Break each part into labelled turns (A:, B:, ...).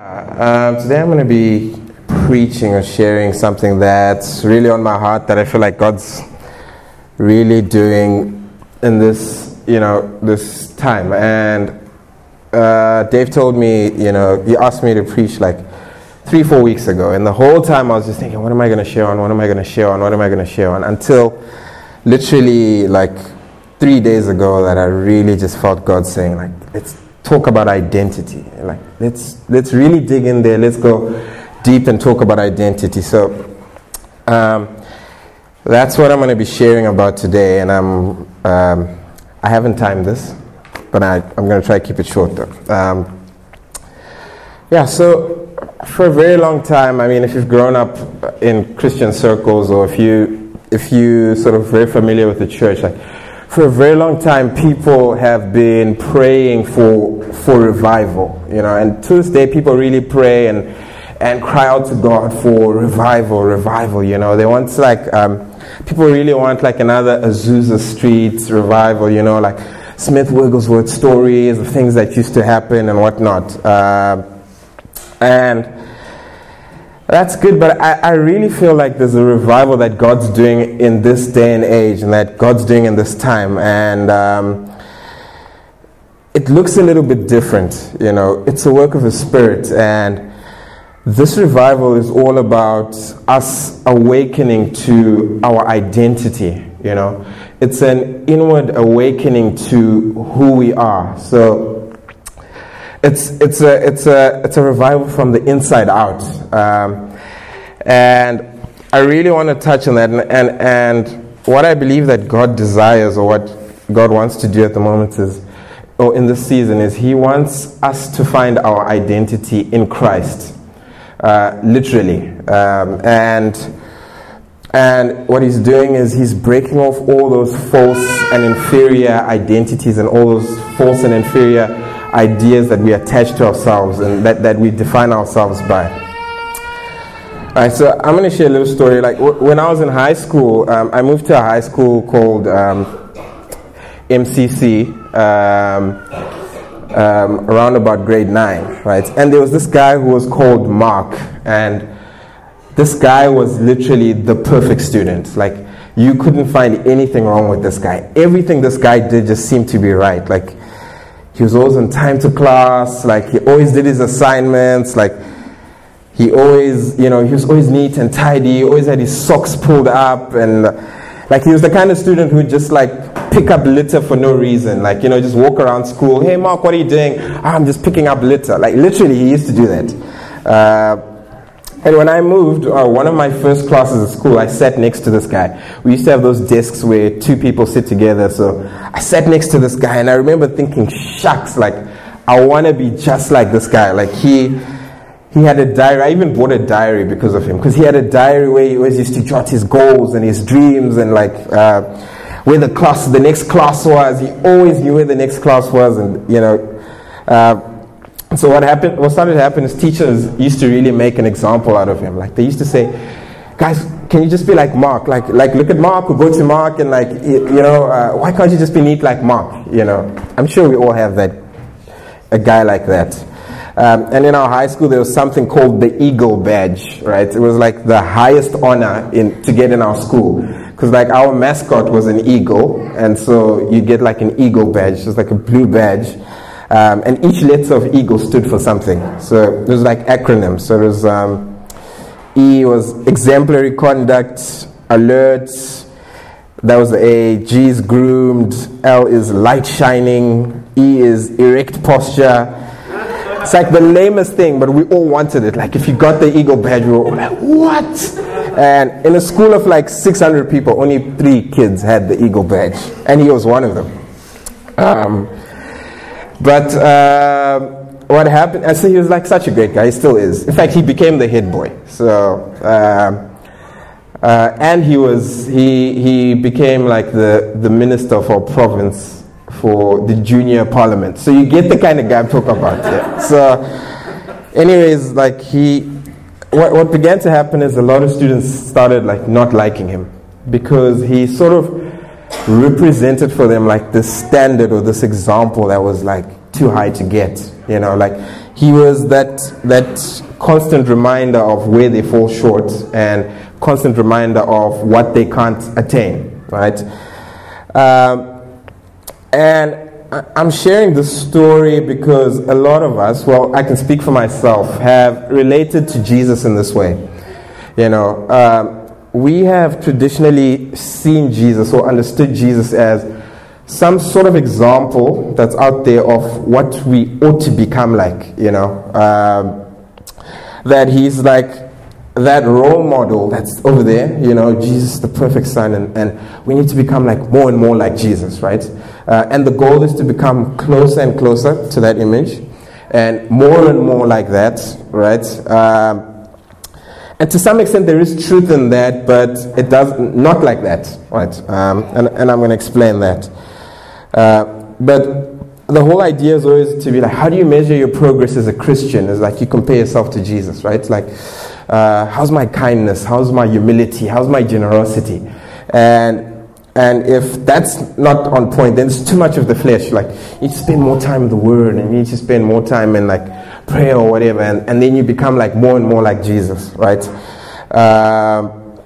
A: Um, today I'm going to be preaching or sharing something that's really on my heart that I feel like God's really doing in this, you know, this time. And uh, Dave told me, you know, he asked me to preach like three, four weeks ago. And the whole time I was just thinking, what am I going to share on? What am I going to share on? What am I going to share on? Until literally like three days ago that I really just felt God saying, like, it's talk about identity. Like let's let's really dig in there. Let's go deep and talk about identity. So um, that's what I'm going to be sharing about today. And I'm um, I haven't timed this, but I, I'm going to try to keep it short though. Um, yeah. So for a very long time, I mean, if you've grown up in Christian circles or if you if you sort of very familiar with the church, like for a very long time, people have been praying for for revival. You know, and to this day, people really pray and and cry out to God for revival, revival. You know, they want like um, people really want like another Azusa Street revival. You know, like Smith Wigglesworth stories of things that used to happen and whatnot. Uh, and that's good, but I, I really feel like there's a revival that God's doing in this day and age and that God's doing in this time. And um, it looks a little bit different, you know. It's a work of the Spirit. And this revival is all about us awakening to our identity, you know. It's an inward awakening to who we are. So, it's, it's, a, it's, a, it's a revival from the inside out. Um, and I really want to touch on that. And, and, and what I believe that God desires or what God wants to do at the moment is, or in this season, is He wants us to find our identity in Christ. Uh, literally. Um, and and what he's doing is he's breaking off all those false and inferior identities and all those false and inferior ideas that we attach to ourselves and that, that we define ourselves by. All right, so I'm going to share a little story. Like w- when I was in high school, um, I moved to a high school called um, MCC um, um, around about grade nine, right? And there was this guy who was called Mark, and this guy was literally the perfect student. Like you couldn't find anything wrong with this guy. Everything this guy did just seemed to be right. Like he was always on time to class. Like he always did his assignments. Like he always, you know, he was always neat and tidy. He always had his socks pulled up, and like he was the kind of student who just like pick up litter for no reason. Like you know, just walk around school. Hey, Mark, what are you doing? Oh, I'm just picking up litter. Like literally, he used to do that. Uh, and when I moved, uh, one of my first classes at school, I sat next to this guy. We used to have those desks where two people sit together. So I sat next to this guy, and I remember thinking, shucks, like, I want to be just like this guy. Like, he, he had a diary. I even bought a diary because of him. Because he had a diary where he always used to jot his goals and his dreams and, like, uh, where the class, the next class was. He always knew where the next class was, and, you know. Uh, so what happened, what started to happen is teachers used to really make an example out of him. Like they used to say, guys, can you just be like Mark? Like, like look at Mark, we go to Mark and like, you know, uh, why can't you just be neat like Mark? You know, I'm sure we all have that, a guy like that. Um, and in our high school, there was something called the Eagle Badge, right? It was like the highest honor in, to get in our school. Because like our mascot was an eagle, and so you get like an eagle badge, just like a blue badge. Um, and each letter of eagle stood for something. So it was like acronyms. So it was um, E was exemplary conduct, alert. That was A. G is groomed. L is light shining. E is erect posture. It's like the lamest thing, but we all wanted it. Like if you got the eagle badge, we were all like, what? And in a school of like 600 people, only three kids had the eagle badge, and he was one of them. Um, but uh, what happened? And so he was like such a great guy. He still is. In fact, he became the head boy. So. Uh, uh, and he was he he became like the the minister of our province for the junior parliament. So you get the kind of guy I'm talking about. Yeah. So, anyways, like he, what what began to happen is a lot of students started like not liking him because he sort of represented for them like this standard or this example that was like too high to get. You know, like he was that that constant reminder of where they fall short and constant reminder of what they can't attain. Right. Um, and I'm sharing this story because a lot of us, well, I can speak for myself, have related to Jesus in this way. You know, um, we have traditionally seen Jesus or understood Jesus as some sort of example that's out there of what we ought to become like, you know. Um, that he's like that role model that's over there, you know, Jesus, the perfect son, and, and we need to become like more and more like Jesus, right? Uh, and the goal is to become closer and closer to that image and more and more like that, right? Um, and to some extent, there is truth in that, but it does not like that, right? Um, and, and I'm going to explain that. Uh, but the whole idea is always to be like, how do you measure your progress as a Christian? Is like you compare yourself to Jesus, right? Like, uh, how's my kindness? How's my humility? How's my generosity? And and if that's not on point, then it's too much of the flesh. Like you need to spend more time in the Word, and you need to spend more time in like prayer or whatever, and, and then you become like more and more like Jesus, right? Um,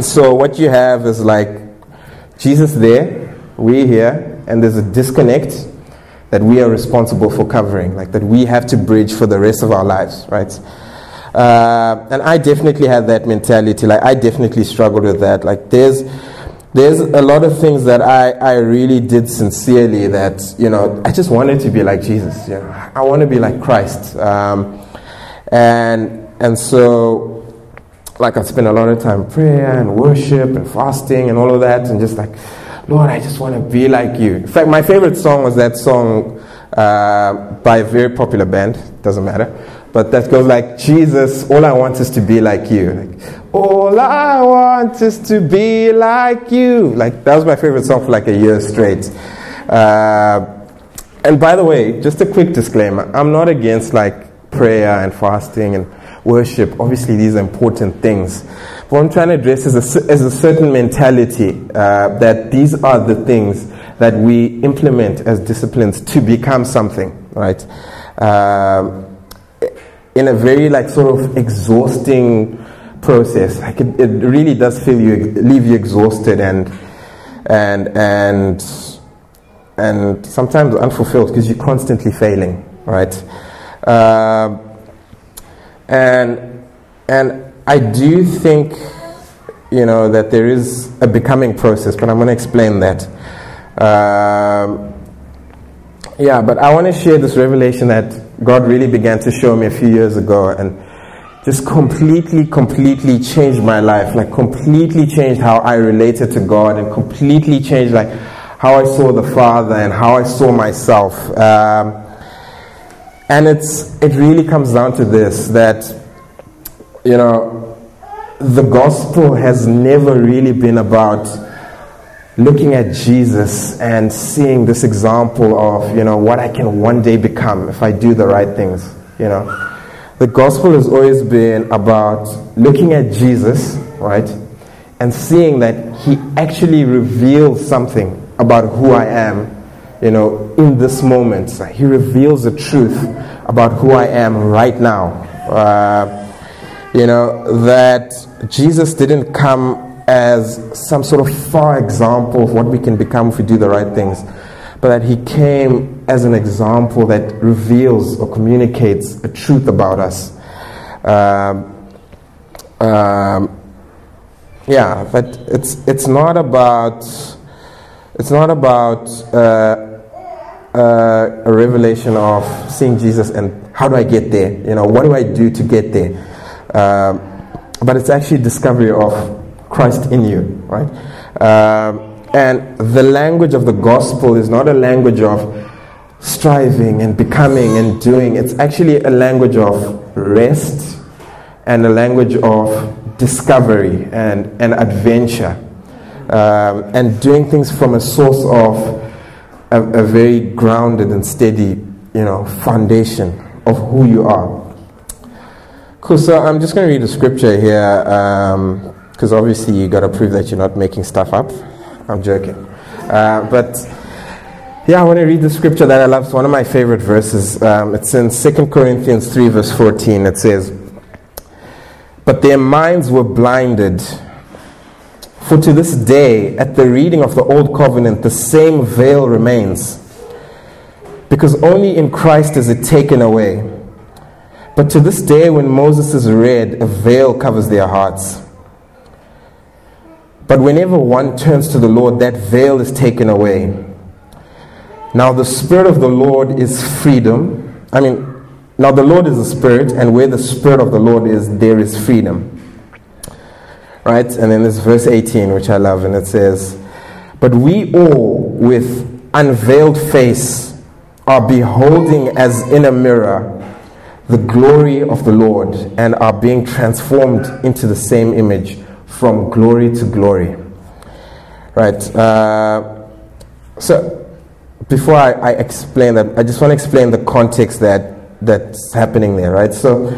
A: so what you have is like Jesus there, we here, and there's a disconnect that we are responsible for covering, like that we have to bridge for the rest of our lives, right? Uh, and I definitely had that mentality. Like I definitely struggled with that. Like there's there's a lot of things that I, I really did sincerely that, you know, I just wanted to be like Jesus. You know, I want to be like Christ. Um, and, and so, like, I spent a lot of time prayer and worship and fasting and all of that, and just like, Lord, I just want to be like you. In fact, my favorite song was that song uh, by a very popular band, doesn't matter. But that goes like, Jesus, all I want is to be like you. Like, all I want is to be like you. Like, that was my favorite song for like a year straight. Uh, and by the way, just a quick disclaimer I'm not against like prayer and fasting and worship. Obviously, these are important things. What I'm trying to address is a, is a certain mentality uh, that these are the things that we implement as disciplines to become something, right? Um, in a very like sort of exhausting process. Like it, it really does feel you leave you exhausted and and and and sometimes unfulfilled because you're constantly failing, right? Uh, and and I do think you know that there is a becoming process, but I'm going to explain that. Um, yeah, but I want to share this revelation that God really began to show me a few years ago and just completely, completely changed my life. Like completely changed how I related to God and completely changed like how I saw the Father and how I saw myself. Um, and it's it really comes down to this that you know the gospel has never really been about looking at Jesus and seeing this example of, you know, what I can one day become if I do the right things, you know. The gospel has always been about looking at Jesus, right, and seeing that he actually reveals something about who I am, you know, in this moment. He reveals the truth about who I am right now. Uh, you know, that Jesus didn't come as some sort of far example of what we can become if we do the right things, but that he came as an example that reveals or communicates a truth about us. Um, um, yeah, but it's it's not about it's not about uh, uh, a revelation of seeing Jesus and how do I get there? You know, what do I do to get there? Um, but it's actually discovery of Christ in you, right? Um, and the language of the gospel is not a language of striving and becoming and doing. It's actually a language of rest and a language of discovery and, and adventure. Um, and doing things from a source of a, a very grounded and steady, you know, foundation of who you are. Cool. So I'm just going to read a scripture here. Um, because obviously you got to prove that you're not making stuff up. I'm joking. Uh, but Yeah, I want to read the scripture that I love. It's one of my favorite verses. Um, it's in 2 Corinthians 3, verse 14. It says, But their minds were blinded. For to this day, at the reading of the Old Covenant, the same veil remains. Because only in Christ is it taken away. But to this day, when Moses is read, a veil covers their hearts. But whenever one turns to the Lord, that veil is taken away. Now, the Spirit of the Lord is freedom. I mean, now the Lord is the Spirit, and where the Spirit of the Lord is, there is freedom. Right? And then there's verse 18, which I love, and it says, But we all, with unveiled face, are beholding as in a mirror the glory of the Lord, and are being transformed into the same image from glory to glory. Right? Uh, so, before I, I, explain that, I just want to explain the context that that's happening there, right? So,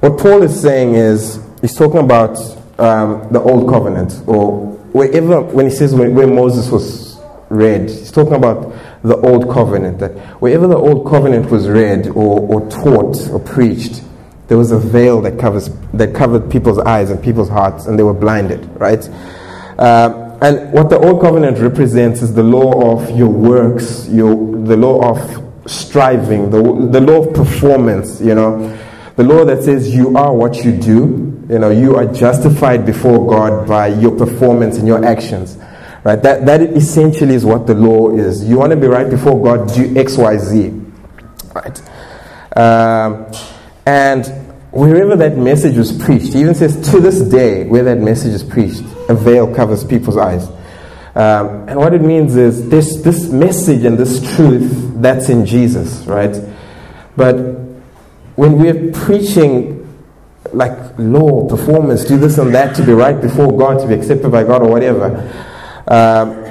A: what Paul is saying is he's talking about um, the old covenant, or wherever when he says where, where Moses was read, he's talking about the old covenant. That wherever the old covenant was read or, or taught or preached, there was a veil that covers that covered people's eyes and people's hearts, and they were blinded, right? Uh, and what the old covenant represents is the law of your works, your, the law of striving, the, the law of performance, you know. The law that says you are what you do, you know, you are justified before God by your performance and your actions. Right? That, that essentially is what the law is. You want to be right before God, do X, Y, Z. Right? Um, and wherever that message was preached, he even says to this day, where that message is preached, a veil covers people's eyes. Um, and what it means is this, this message and this truth that's in Jesus, right? But when we're preaching like law, performance, do this and that to be right before God, to be accepted by God or whatever, um,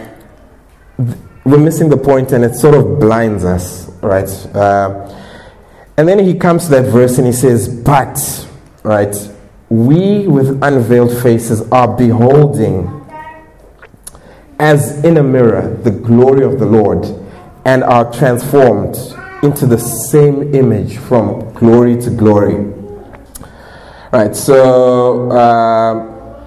A: we're missing the point and it sort of blinds us, right? Uh, and then he comes to that verse and he says, But, right, we with unveiled faces are beholding as in a mirror the glory of the Lord and are transformed into the same image from glory to glory. Right, so uh,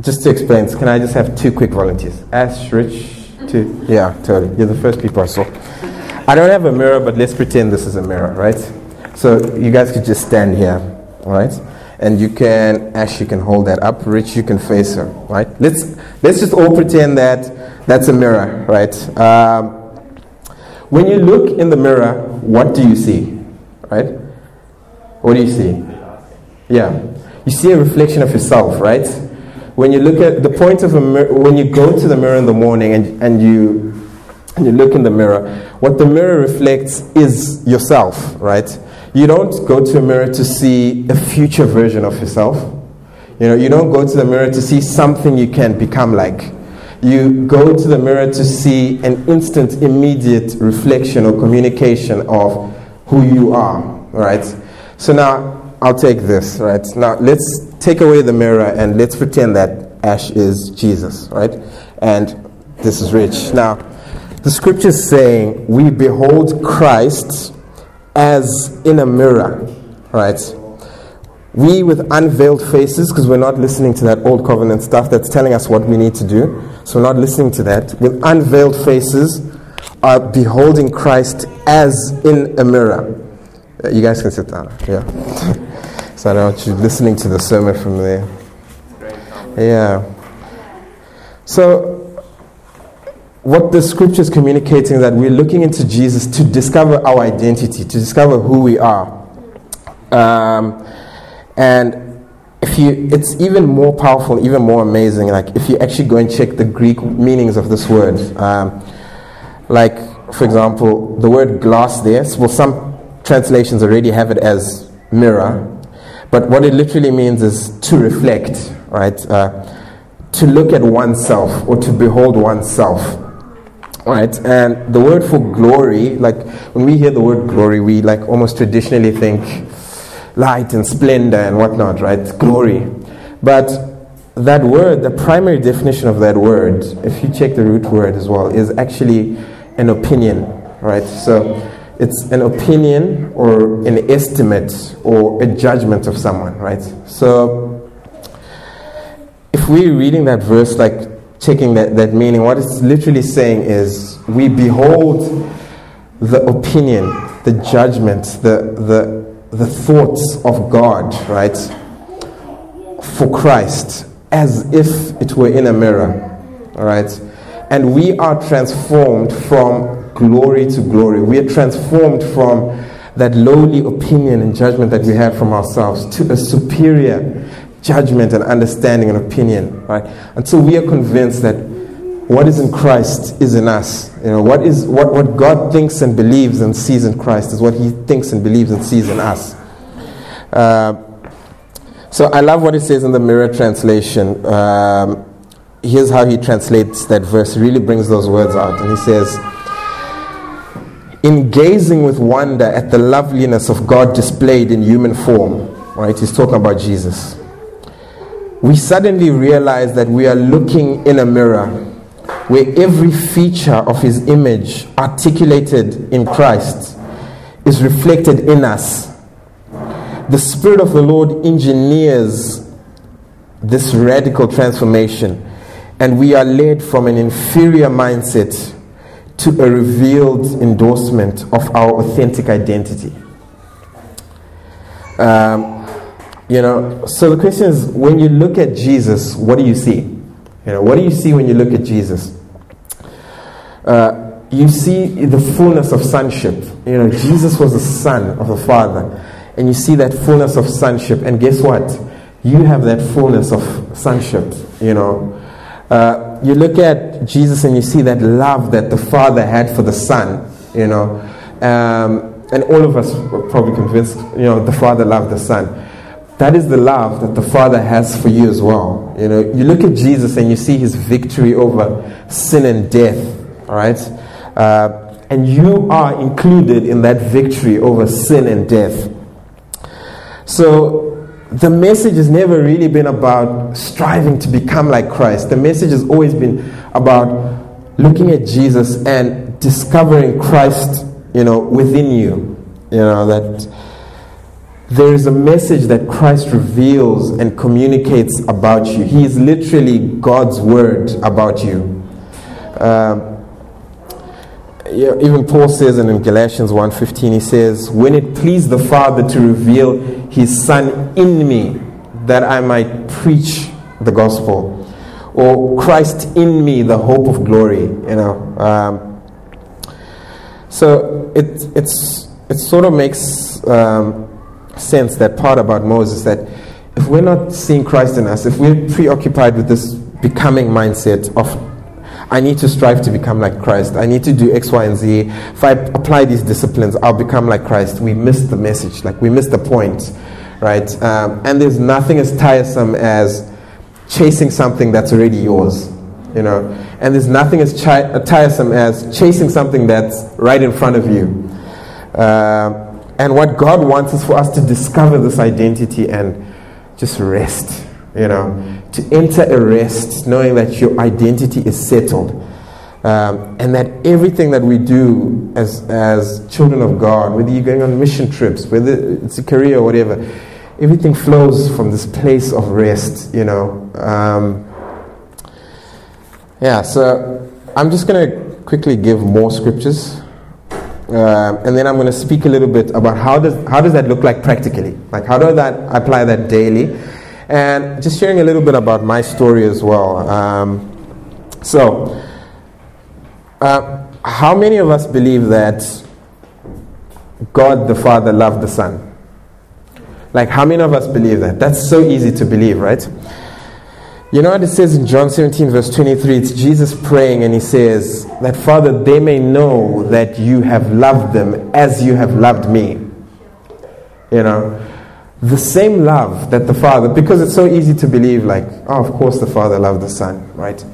A: just to explain, can I just have two quick volunteers? Ash, Rich, two. Yeah, totally. You're the first people I saw. I don't have a mirror, but let's pretend this is a mirror, right? So you guys could just stand here, right? And you can, Ash, you can hold that up. Rich, you can face her, right? Let's let's just all pretend that that's a mirror, right? Um, when you look in the mirror, what do you see, right? What do you see? Yeah, you see a reflection of yourself, right? When you look at the point of a mirror, when you go to the mirror in the morning and and you you look in the mirror, what the mirror reflects is yourself, right? You don't go to a mirror to see a future version of yourself. You know, you don't go to the mirror to see something you can become like. You go to the mirror to see an instant, immediate reflection or communication of who you are, right? So now I'll take this, right? Now let's take away the mirror and let's pretend that Ash is Jesus, right? And this is Rich. Now, the scripture is saying we behold Christ as in a mirror, right? We with unveiled faces, because we're not listening to that old covenant stuff that's telling us what we need to do. So we're not listening to that. With unveiled faces, are beholding Christ as in a mirror. Uh, you guys can sit down. Yeah. so I don't want you listening to the sermon from there. Yeah. So what the scripture is communicating is that we're looking into Jesus to discover our identity, to discover who we are. Um, and if you, it's even more powerful, even more amazing. Like if you actually go and check the Greek meanings of this word, um, like for example, the word glass there. Well, some translations already have it as mirror, but what it literally means is to reflect, right? Uh, to look at oneself or to behold oneself right? And the word for glory, like when we hear the word glory, we like almost traditionally think light and splendor and whatnot, right? Glory. But that word, the primary definition of that word, if you check the root word as well, is actually an opinion, right? So it's an opinion or an estimate or a judgment of someone, right? So if we're reading that verse, like checking that, that meaning, what it's literally saying is we behold the opinion, the judgment, the, the, the thoughts of God, right? For Christ as if it were in a mirror, all right? And we are transformed from glory to glory. We are transformed from that lowly opinion and judgment that we had from ourselves to a superior judgment and understanding and opinion, right? Until we are convinced that what is in Christ is in us. You know, what is what, what God thinks and believes and sees in Christ is what he thinks and believes and sees in us. Uh, so I love what it says in the Mirror translation. Um, here's how he translates that verse. He really brings those words out. And he says, In gazing with wonder at the loveliness of God displayed in human form, right? He's talking about Jesus. We suddenly realize that we are looking in a mirror where every feature of his image articulated in Christ is reflected in us. The Spirit of the Lord engineers this radical transformation and we are led from an inferior mindset to a revealed endorsement of our authentic identity. Um, you know, so the question is when you look at Jesus, what do you see? You know, what do you see when you look at Jesus? Uh, you see the fullness of sonship. You know, Jesus was the son of the Father. And you see that fullness of sonship. And guess what? You have that fullness of sonship, you know. Uh, you look at Jesus and you see that love that the Father had for the Son, you know. Um, and all of us are probably convinced, you know, the Father loved the Son. That is the love that the Father has for you as well. You know, you look at Jesus and you see his victory over sin and death, all right? Uh, and you are included in that victory over sin and death. So the message has never really been about striving to become like Christ. The message has always been about looking at Jesus and discovering Christ, you know, within you. You know, that there is a message that Christ reveals and communicates about you. He is literally God's word about you. Yeah, even Paul says and in Galatians 1.15, he says, When it pleased the Father to reveal his Son in me, that I might preach the gospel. Or Christ in me, the hope of glory. You know. Um, so it, it's, it sort of makes um, sense, that part about Moses, that if we're not seeing Christ in us, if we're preoccupied with this becoming mindset of I need to strive to become like Christ. I need to do X, Y, and Z. If I apply these disciplines, I'll become like Christ. We miss the message, like we miss the point, right? Um, and there's nothing as tiresome as chasing something that's already yours, you know. And there's nothing as chi- tiresome as chasing something that's right in front of you. Uh, and what God wants is for us to discover this identity and just rest, you know to enter a rest knowing that your identity is settled. Um, and that everything that we do as, as children of God, whether you're going on mission trips, whether it's a career or whatever, everything flows from this place of rest, you know. Um, yeah, so I'm just going to quickly give more scriptures. Uh, and then I'm going to speak a little bit about how does, how does that look like practically? Like, how do that apply that daily? And just sharing a little bit about my story as well. Um, so, uh, how many of us believe that God the Father loved the Son? Like, how many of us believe that? That's so easy to believe, right? You know what it says in John 17, verse 23? It's Jesus praying, and he says, That Father, they may know that you have loved them as you have loved me. You know? the same love that the Father, because it's so easy to believe, like, oh, of course the Father loved the Son, right?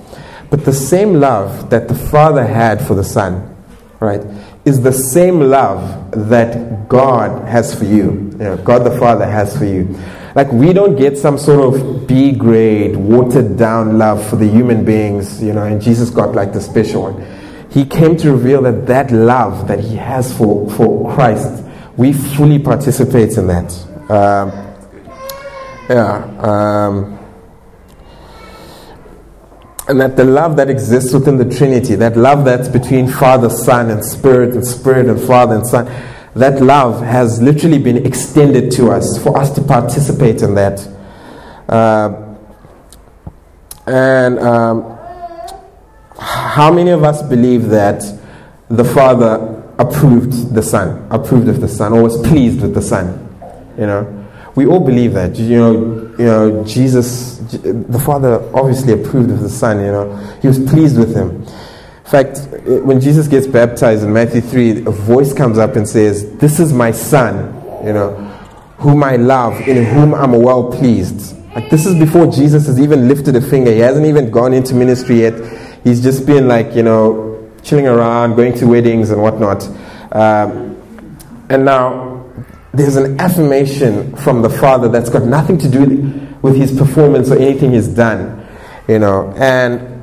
A: But the same love that the Father had for the Son, right, is the same love that God has for you. you know, God the Father has for you. Like, we don't get some sort of B grade, watered down love for the human beings, you know, and Jesus got like the special one. he came to reveal that that love that he has for, for Christ, we fully participate in that. Um, yeah. Um, and that the love that exists within the Trinity, that love that's between Father, Son, and Spirit, and Spirit and Father and Son, that love has literally been extended to us for us to participate in that. Uh, and um, how many of us believe that the Father approved the Son, approved of the Son, or was pleased with the Son? You know, we all believe that. You know, you know, Jesus, the Father obviously approved of the Son. You know, He was pleased with him. In fact, when Jesus gets baptized in Matthew 3, a voice comes up and says, This is my Son, you know, whom I love, in whom I'm well pleased. Like, this is before Jesus has even lifted a finger. He hasn't even gone into ministry yet. He's just been like, you know, chilling around, going to weddings and whatnot. Um, and now, there's an affirmation from the Father that's got nothing to do with his performance or anything he's done, you know. And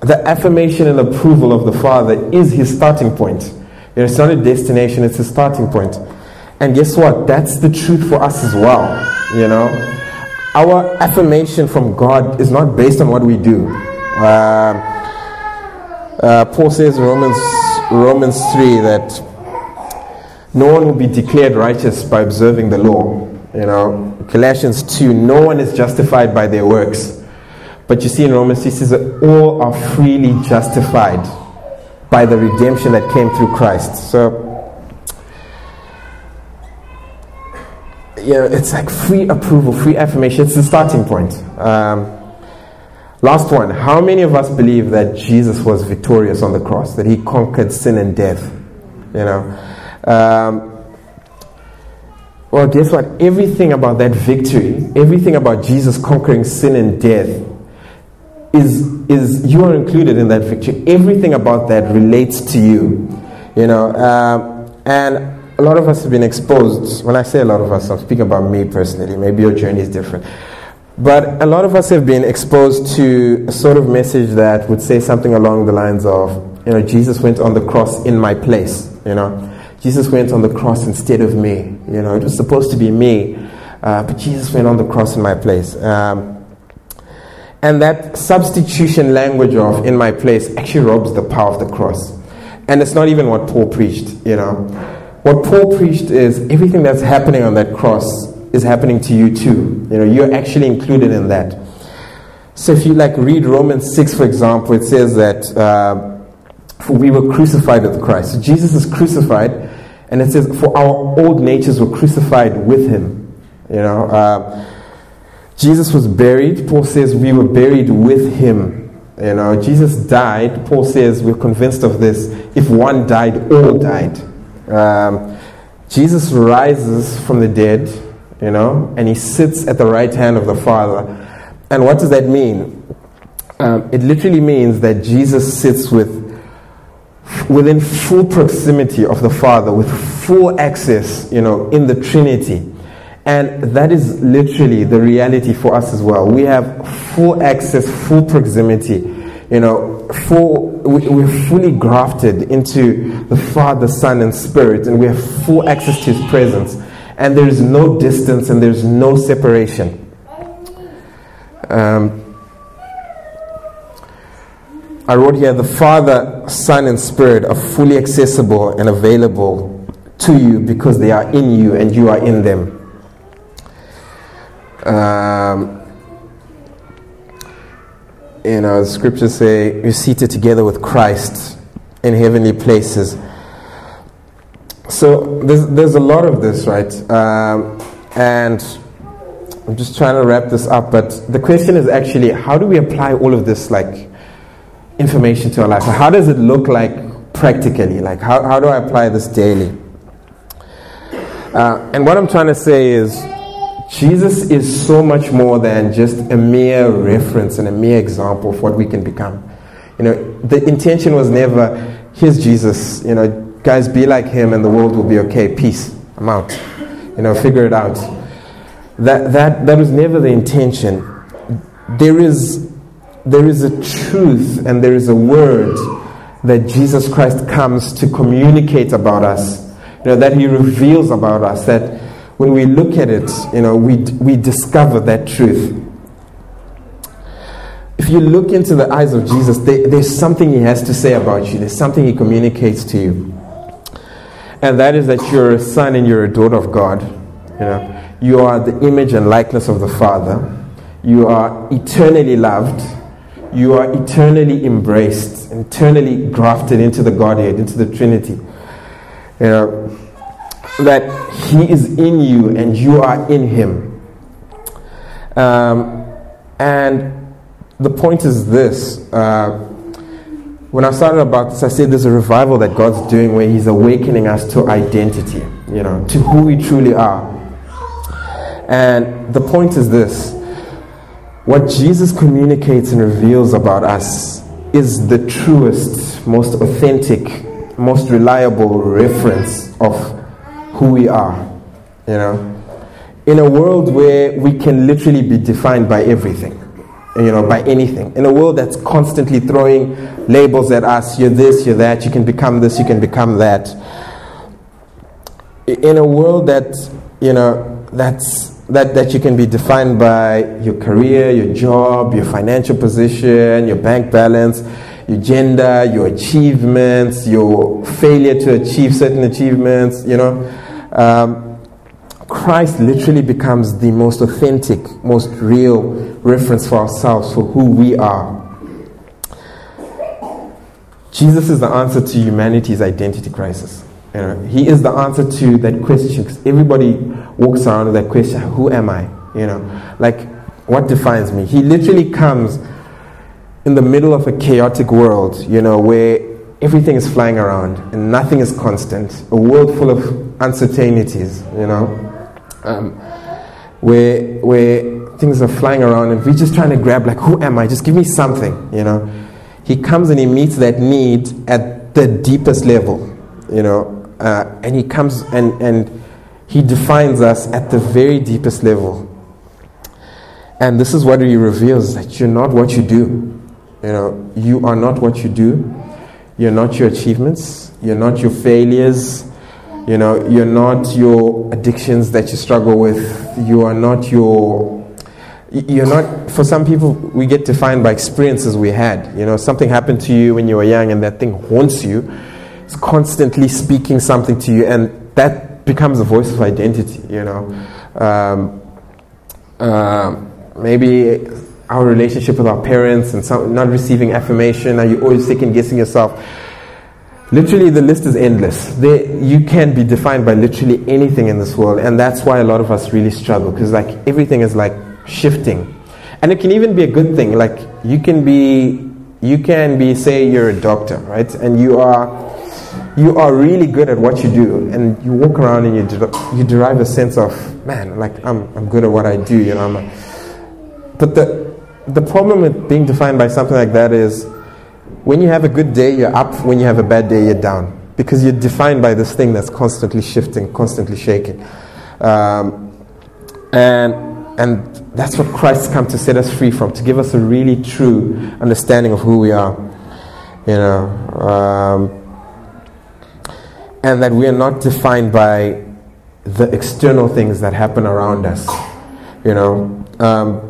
A: the affirmation and approval of the Father is his starting point. You know, it's not a destination, it's a starting point. And guess what? That's the truth for us as well. You know, our affirmation from God is not based on what we do. Uh, uh, Paul says in Romans Romans three that no one will be declared righteous by observing the law. You know, Colossians two, no one is justified by their works. But you see in Romans, he says that all are freely justified by the redemption that came through Christ. So, you know, it's like free approval, free affirmation. It's the starting point. Um, last one. How many of us believe that Jesus was victorious on the cross, that he conquered sin and death? You know? Um, well, guess what? Everything about that victory, everything about Jesus conquering sin and death, is, is you are included in that victory. Everything about that relates to you. You know, um, and a lot of us have been exposed. When I say a lot of us, I'm speaking about me personally. Maybe your journey is different. But a lot of us have been exposed to a sort of message that would say something along the lines of, you know, Jesus went on the cross in my place. You know, Jesus went on the cross instead of me. You know, it was supposed to be me, uh, but Jesus went on the cross in my place. Um, and that substitution language of in my place actually robs the power of the cross. And it's not even what Paul preached, you know. What Paul preached is everything that's happening on that cross is happening to you too. You know, you're actually included in that. So if you like read Romans 6, for example, it says that uh, we were crucified with Christ. So Jesus is crucified, and it says for our old natures were crucified with him. You know, uh, Jesus was buried. Paul says we were buried with him. You know, Jesus died. Paul says we're convinced of this. If one died, all died. Um, Jesus rises from the dead, you know, and he sits at the right hand of the Father. And what does that mean? Um, it literally means that Jesus sits with within full proximity of the Father, with full access, you know, in the Trinity. And that is literally the reality for us as well. We have full access, full proximity, you know, full, we're fully grafted into the Father, Son, and Spirit, and we have full access to His presence. And there is no distance and there's no separation. Um, I wrote here the Father, Son, and Spirit are fully accessible and available to you because they are in you and you are in them. Um, you know, the scriptures say you're seated together with Christ in heavenly places. So there's, there's a lot of this, right? Um, and I'm just trying to wrap this up, but the question is actually how do we apply all of this, like, information to our life? How does it look like practically? Like, how, how do I apply this daily? Uh, and what I'm trying to say is, Jesus is so much more than just a mere reference and a mere example of what we can become. You know, the intention was never, here's Jesus, you know, guys, be like him and the world will be okay. Peace. I'm out. You know, figure it out. That, that, that was never the intention. There is, there is a truth and there is a word that Jesus Christ comes to communicate about us, you know, that He reveals about us, that when we look at it, you know, we, we discover that truth. If you look into the eyes of Jesus, there, there's something He has to say about you, there's something He communicates to you. And that is that you're a son and you're a daughter of God. You know, you are the image and likeness of the Father. You are eternally loved. You are eternally embraced, eternally grafted into the Godhead, into the Trinity. You know, that He is in you and you are in Him. Um, and the point is this. Uh, when I started about this, I said there's a revival that God's doing where He's awakening us to identity, you know, to who we truly are. And the point is this what Jesus communicates and reveals about us is the truest, most authentic, most reliable reference of who we are, you know. In a world where we can literally be defined by everything you know, by anything. In a world that's constantly throwing labels at us, you're this, you're that, you can become this, you can become that. In a world that, you know, that's that, that you can be defined by your career, your job, your financial position, your bank balance, your gender, your achievements, your failure to achieve certain achievements, you know. Um, Christ literally becomes the most authentic, most real reference for ourselves for who we are. Jesus is the answer to humanity's identity crisis. You know, he is the answer to that question because everybody walks around with that question who am I? You know, like what defines me? He literally comes in the middle of a chaotic world, you know, where everything is flying around and nothing is constant, a world full of uncertainties, you know um, where where things are flying around and we're just trying to grab like who am I? Just give me something, you know. He comes and he meets that need at the deepest level, you know, uh, and he comes and and he defines us at the very deepest level. And this is what he reveals that you're not what you do. You know, you are not what you do. You're not your achievements. You're not your failures. You know, you're not your addictions that you struggle with. You are not your. You're not. For some people, we get defined by experiences we had. You know, something happened to you when you were young, and that thing haunts you. It's constantly speaking something to you, and that becomes a voice of identity. You know, um, uh, maybe our relationship with our parents and some, not receiving affirmation. Are you always second guessing yourself? Literally, the list is endless. There, you can be defined by literally anything in this world, and that's why a lot of us really struggle because like everything is like shifting, and it can even be a good thing. Like you can be, you can be, say, you're a doctor, right, and you are, you are really good at what you do, and you walk around and you de- you derive a sense of, man, like I'm I'm good at what I do, you know. I'm A, but the the problem with being defined by something like that is when you have a good day, you're up. When you have a bad day, you're down. Because you're defined by this thing that's constantly shifting, constantly shaking. Um, and, and that's what Christ's come to set us free from, to give us a really true understanding of who we are. You know, um, and that we are not defined by the external things that happen around us. You know, um,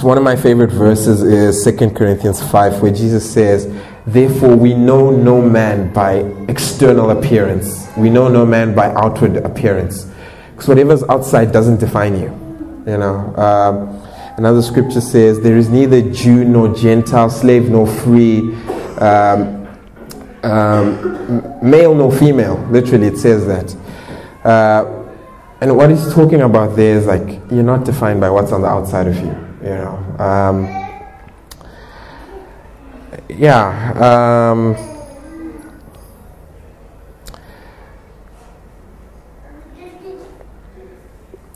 A: so one of my favorite verses is 2 Corinthians 5, where Jesus says, Therefore we know no man by external appearance. We know no man by outward appearance. Because whatever's outside doesn't define you. You know. Um, another scripture says, There is neither Jew nor Gentile, slave nor free, um, um, male nor female. Literally, it says that. Uh, and what he's talking about there is like, you're not defined by what's on the outside of you you know. Um, yeah. Um,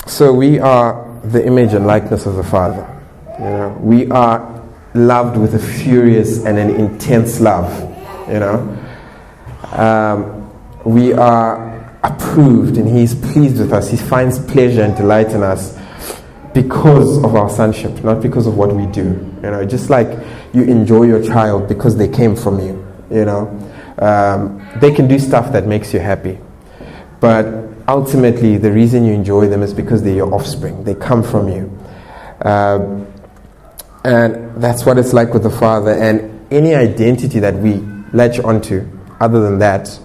A: so we are the image and likeness of the Father. You know, we are loved with a furious and an intense love. You know, um, we are approved, and He is pleased with us. He finds pleasure and delight in us because of our sonship, not because of what we do. You know, just like you enjoy your child because they came from you. you know. Um, they can do stuff that makes you happy. But ultimately, the reason you enjoy them is because they're your offspring, they come from you. Uh, and that's what it's like with the Father. And any identity that we latch onto, other than that,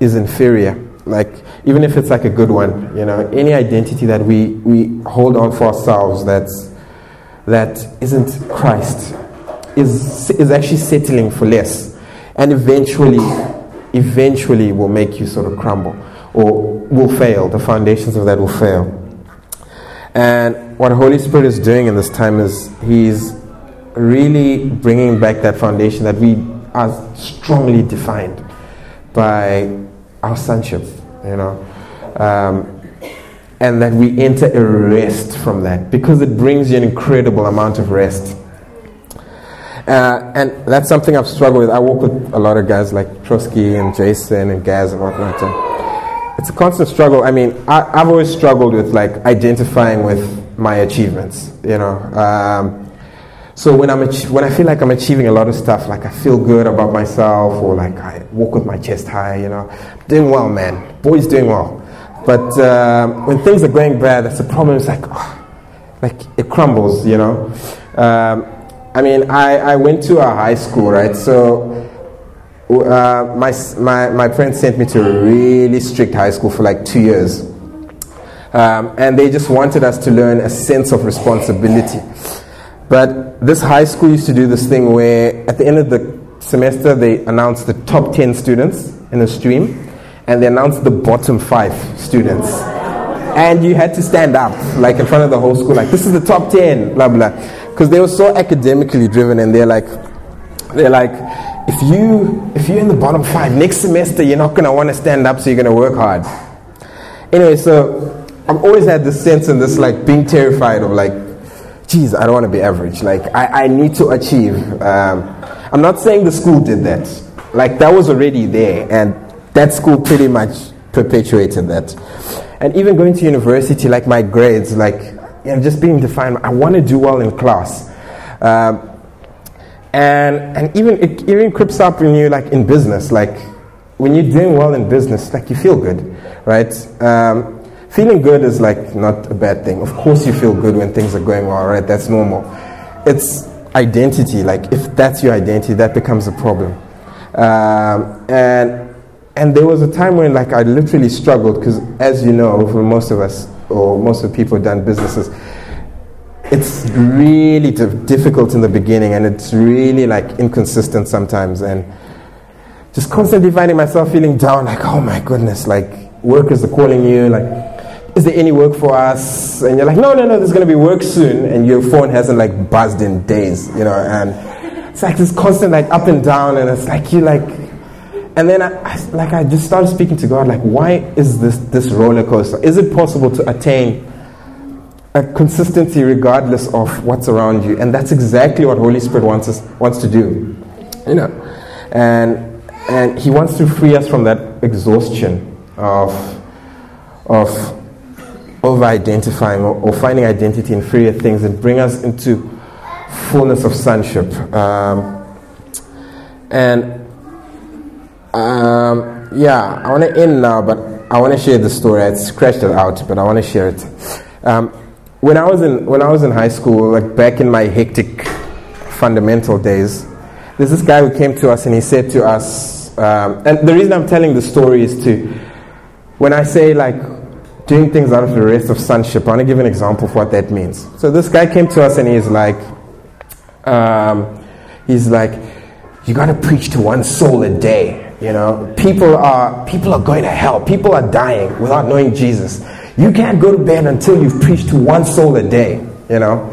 A: is inferior. Like, even if it's like a good one, you know, any identity that we, we hold on for ourselves that's, that isn't Christ is, is actually settling for less. And eventually, eventually will make you sort of crumble or will fail. The foundations of that will fail. And what Holy Spirit is doing in this time is He's really bringing back that foundation that we are strongly defined by our sonship, you know. Um, and that we enter a rest from that because it brings you an incredible amount of rest. Uh, and that's something I've struggled with. I work with a lot of guys like Trotsky and Jason and Gaz and whatnot. And it's a constant struggle. I mean, I, have always struggled with like identifying with my achievements, you know. Um, so when I'm ach- when I feel like I'm achieving a lot of stuff, like I feel good about myself, or like I walk with my chest high, you know, doing well, man. Boy's doing well. But um, when things are going bad, that's the problem. It's like, oh, like it crumbles, you know. Um, I mean, I, I went to a high school, right? So uh, my, my, my parents sent me to a really strict high school for like two years. Um, and they just wanted us to learn a sense of responsibility. But this high school used to do this thing where at the end of the semester they announced the top 10 students in the stream and they announced the bottom five students. And you had to stand up, like in front of the whole school, like, this is the top 10, blah, blah. Because they were so academically driven and they're like, they're like, if you if you're in the bottom five next semester you're not gonna want to stand up so you're gonna work hard anyway so i've always had this sense and this like being terrified of like geez i don't want to be average like i, I need to achieve um, i'm not saying the school did that like that was already there and that school pretty much perpetuated that. And even going to university, like my grades, like you know, just being defined, I want to do well in class. Um, and and even it even creeps up in you like in business, like when you're doing well in business, like you feel good, right? Um, feeling good is like not a bad thing. Of course, you feel good when things are going well, right? That's normal. It's identity. Like if that's your identity, that becomes a problem. Um, and and there was a time when like I literally struggled because as you know for most of us or most of the people done businesses it's really difficult in the beginning and it's really like inconsistent sometimes and just constantly finding myself feeling down like oh my goodness like workers are calling you like is there any work for us and you're like no no no there's going to be work soon and your phone hasn't like buzzed in days you know and it's like this constant like up and down and it's like you like and then, I, I, like, I just started speaking to God, like, why is this this roller coaster? Is it possible to attain a consistency regardless of what's around you? And that's exactly what Holy Spirit wants us wants to do, you know. And and He wants to free us from that exhaustion of of over identifying or, or, finding identity in freer things and bring us into fullness of sonship. Um, and um, yeah, I want to end now, but I want to share the story. I scratched it out, but I want to share it. Um, when I was in when I was in high school, like back in my hectic fundamental days, there's this guy who came to us and he said to us, um, and the reason I'm telling the story is to, when I say like doing things out of the rest of sonship, I want to give an example of what that means. So this guy came to us and he's like, um, he's like, you got to preach to one soul a day. You know, people are people are going to hell. People are dying without knowing Jesus. You can't go to bed until you've preached to one soul a day. You know,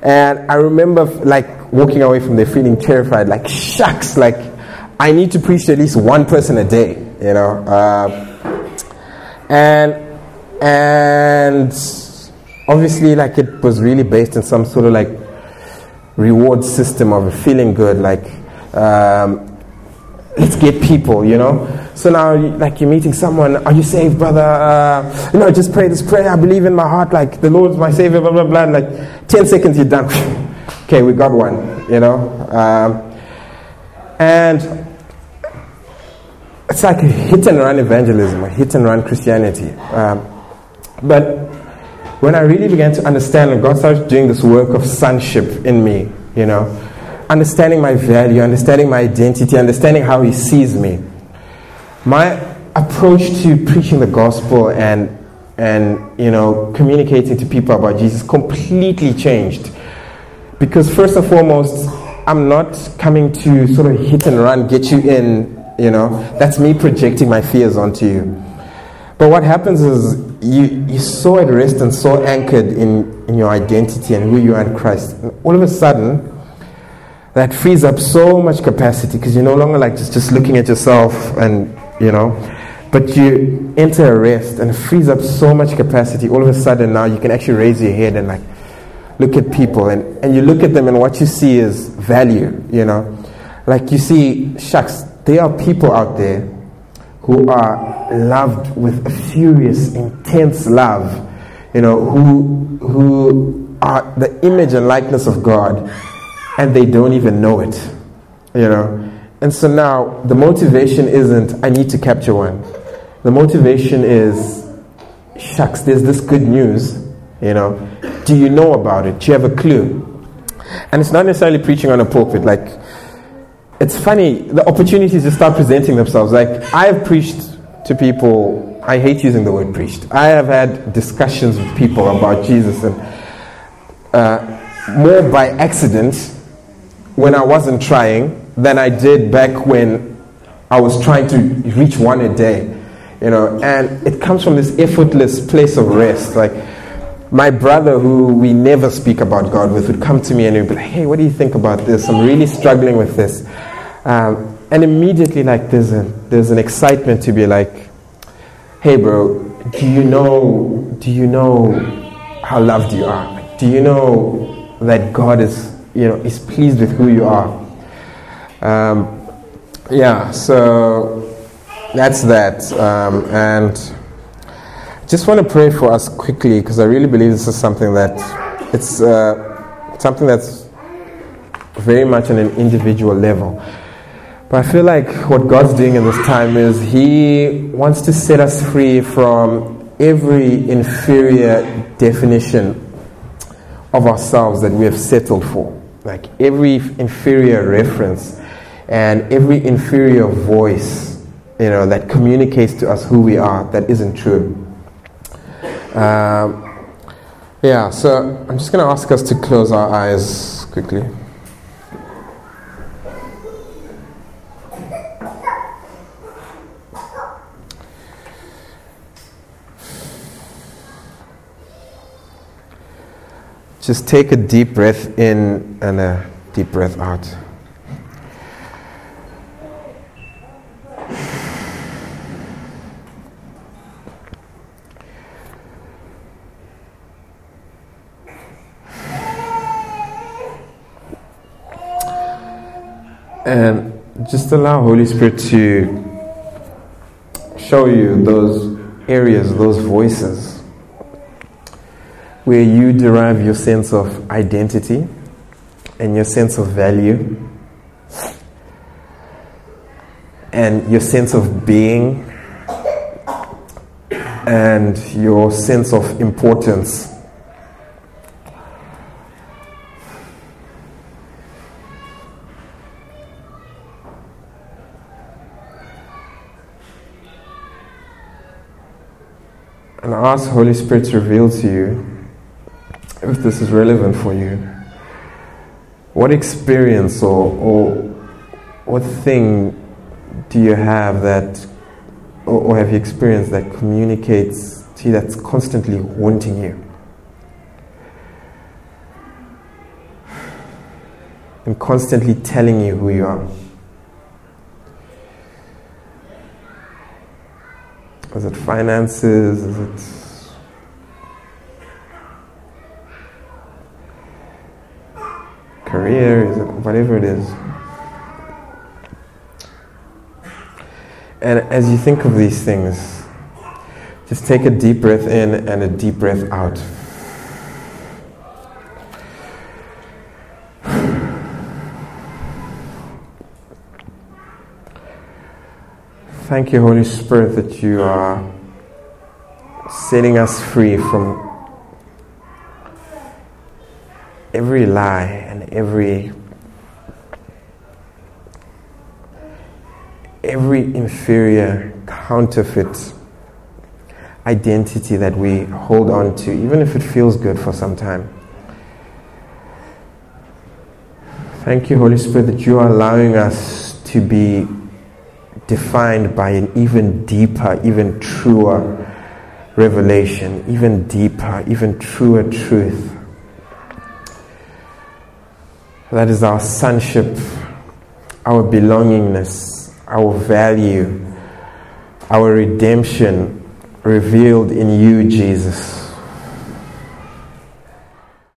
A: and I remember like walking away from there feeling terrified. Like shucks, like I need to preach to at least one person a day. You know, uh, and and obviously like it was really based in some sort of like reward system of feeling good like um, let's get people, you know. So now, like you're meeting someone, are you saved, brother? Uh, you know, just pray this prayer. I believe in my heart, like the Lord's my savior, blah blah blah. like ten seconds, you're done. okay, we got one, you know. Um, and it's like a hit and run evangelism, a hit and run Christianity. Um, but when I really began to understand, and God started doing this work of sonship in me, you know, understanding my value, understanding my identity, understanding how He sees me, my approach to preaching the gospel and and you know communicating to people about Jesus completely changed. Because first and foremost, I'm not coming to sort of hit and run, get you in, you know. That's me projecting my fears onto you. But what happens is you, you're so at rest and so anchored in, in your identity and who you are in Christ. And all of a sudden, that frees up so much capacity because you're no longer like just, just looking at yourself and, you know, but you enter a rest and frees up so much capacity. All of a sudden now you can actually raise your head and like look at people and, and you look at them and what you see is value, you know. Like you see, shucks, there are people out there who are loved with a furious, intense love, you know, who, who are the image and likeness of God and they don't even know it, you know. And so now the motivation isn't, I need to capture one. The motivation is, shucks, there's this good news, you know. Do you know about it? Do you have a clue? And it's not necessarily preaching on a pulpit. Like, it's funny, the opportunities just start presenting themselves. Like, I have preached to people, I hate using the word preached. I have had discussions with people about Jesus and uh, more by accident when I wasn't trying than I did back when I was trying to reach one a day. You know, and it comes from this effortless place of rest. Like, my brother, who we never speak about God with, would come to me and he'd be like, hey, what do you think about this? I'm really struggling with this. Um, and immediately, like, there's, a, there's an excitement to be like, hey, bro, do you know, do you know how loved you are? Do you know that God is, you know, is pleased with who you are? Um, yeah, so that's that. Um, and just want to pray for us quickly because I really believe this is something that it's uh, something that's very much on an individual level. But I feel like what God's doing in this time is He wants to set us free from every inferior definition of ourselves that we have settled for. Like every inferior reference and every inferior voice, you know, that communicates to us who we are that isn't true. Um, yeah, so I'm just going to ask us to close our eyes quickly. Just take a deep breath in and a deep breath out. And just allow Holy Spirit to show you those areas, those voices where you derive your sense of identity and your sense of value and your sense of being and your sense of importance. And ask Holy Spirit to reveal to you if this is relevant for you. What experience or, or what thing do you have that, or, or have you experienced that communicates to you that's constantly haunting you? And constantly telling you who you are. Is it finances? Is it career? Is it whatever it is? And as you think of these things, just take a deep breath in and a deep breath out. Thank you, Holy Spirit, that you are setting us free from every lie and every every inferior counterfeit identity that we hold on to, even if it feels good for some time. Thank you, Holy Spirit, that you are allowing us to be defined by an even deeper, even truer revelation, even deeper, even truer truth. That is our sonship, our belongingness, our value, our redemption revealed in you, Jesus.